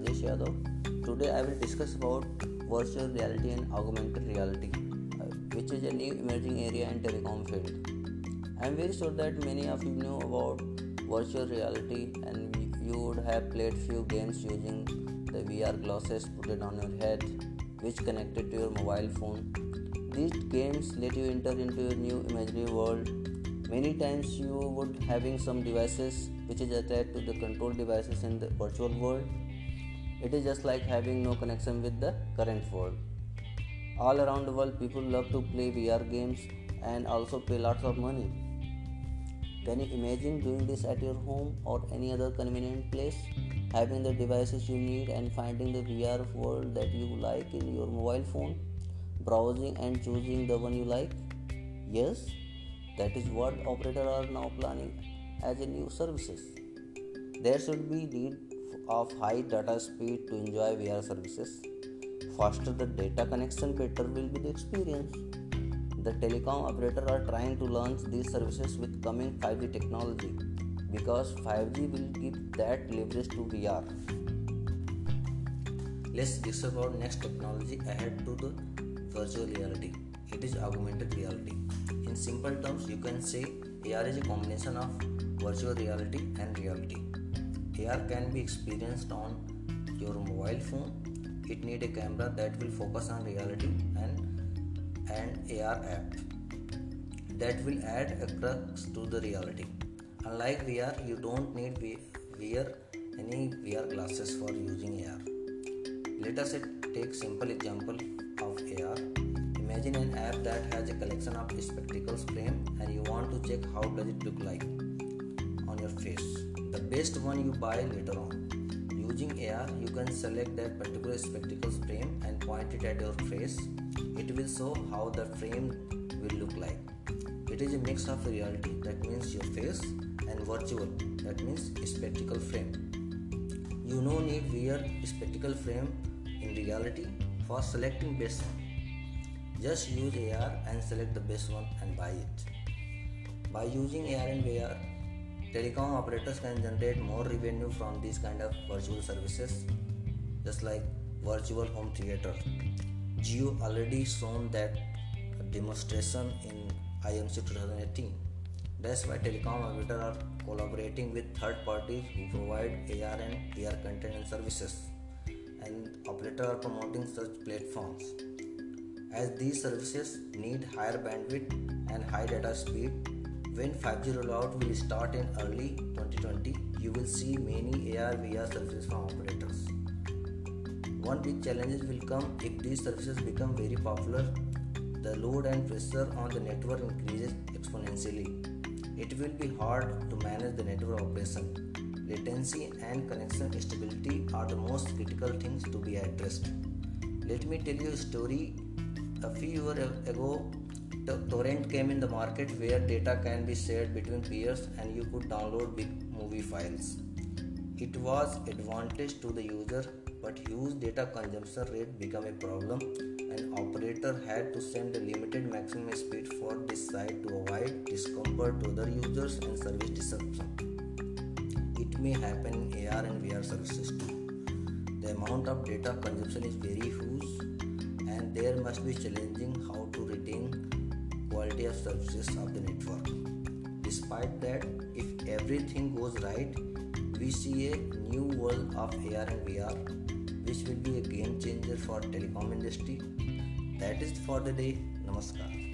Rajesh Yadav. Today I will discuss about virtual reality and augmented reality, uh, which is a new emerging area in telecom field. I am very sure that many of you know about virtual reality and you would have played few games using the VR glasses put it on your head, which connected to your mobile phone. These games let you enter into a new imaginary world many times you would having some devices which is attached to the control devices in the virtual world it is just like having no connection with the current world. All around the world people love to play vr games and also pay lots of money. Can you imagine doing this at your home or any other convenient place? Having the devices you need and finding the vr world that you like in your mobile phone? Browsing and choosing the one you like? Yes that is what operators are now planning as a new services. There should be need of high data speed to enjoy VR services. Faster the data connection, better will be the experience. The telecom operators are trying to launch these services with coming 5G technology because 5G will give that leverage to VR. Let's discuss about next technology ahead to the virtual reality. It is augmented reality. In simple terms, you can say AR is a combination of virtual reality and reality. AR can be experienced on your mobile phone. It need a camera that will focus on reality and an AR app that will add a crux to the reality. Unlike VR, you don't need wear any VR glasses for using AR. Let us take simple example of AR Imagine an app that has a collection of spectacles frame and you want to check how does it look like your face. The best one you buy later on. Using AR, you can select that particular spectacles frame and point it at your face. It will show how the frame will look like. It is a mix of reality, that means your face, and virtual, that means spectacle frame. You no need wear spectacle frame in reality for selecting best one just use AR and select the best one and buy it. By using AR and VR, telecom operators can generate more revenue from these kind of virtual services, just like virtual home theater. Jio already shown that demonstration in IMC 2018. That's why telecom operators are collaborating with third parties who provide AR and VR content and services, and operators are promoting such platforms. As these services need higher bandwidth and high data speed, when 5G rollout will start in early 2020, you will see many AR VR services from operators. One big challenge will come if these services become very popular. The load and pressure on the network increases exponentially. It will be hard to manage the network operation. Latency and connection stability are the most critical things to be addressed. Let me tell you a story a few years ago, torrent came in the market where data can be shared between peers and you could download big movie files. It was advantage to the user, but huge data consumption rate became a problem and operator had to send a limited maximum speed for this site to avoid discomfort to other users and service disruption. It may happen in AR and VR services too. The amount of data consumption is very huge and there must be challenging how to retain quality of services of the network. Despite that, if everything goes right, we see a new world of AR and VR, which will be a game changer for telecom industry. That is for the day. Namaskar.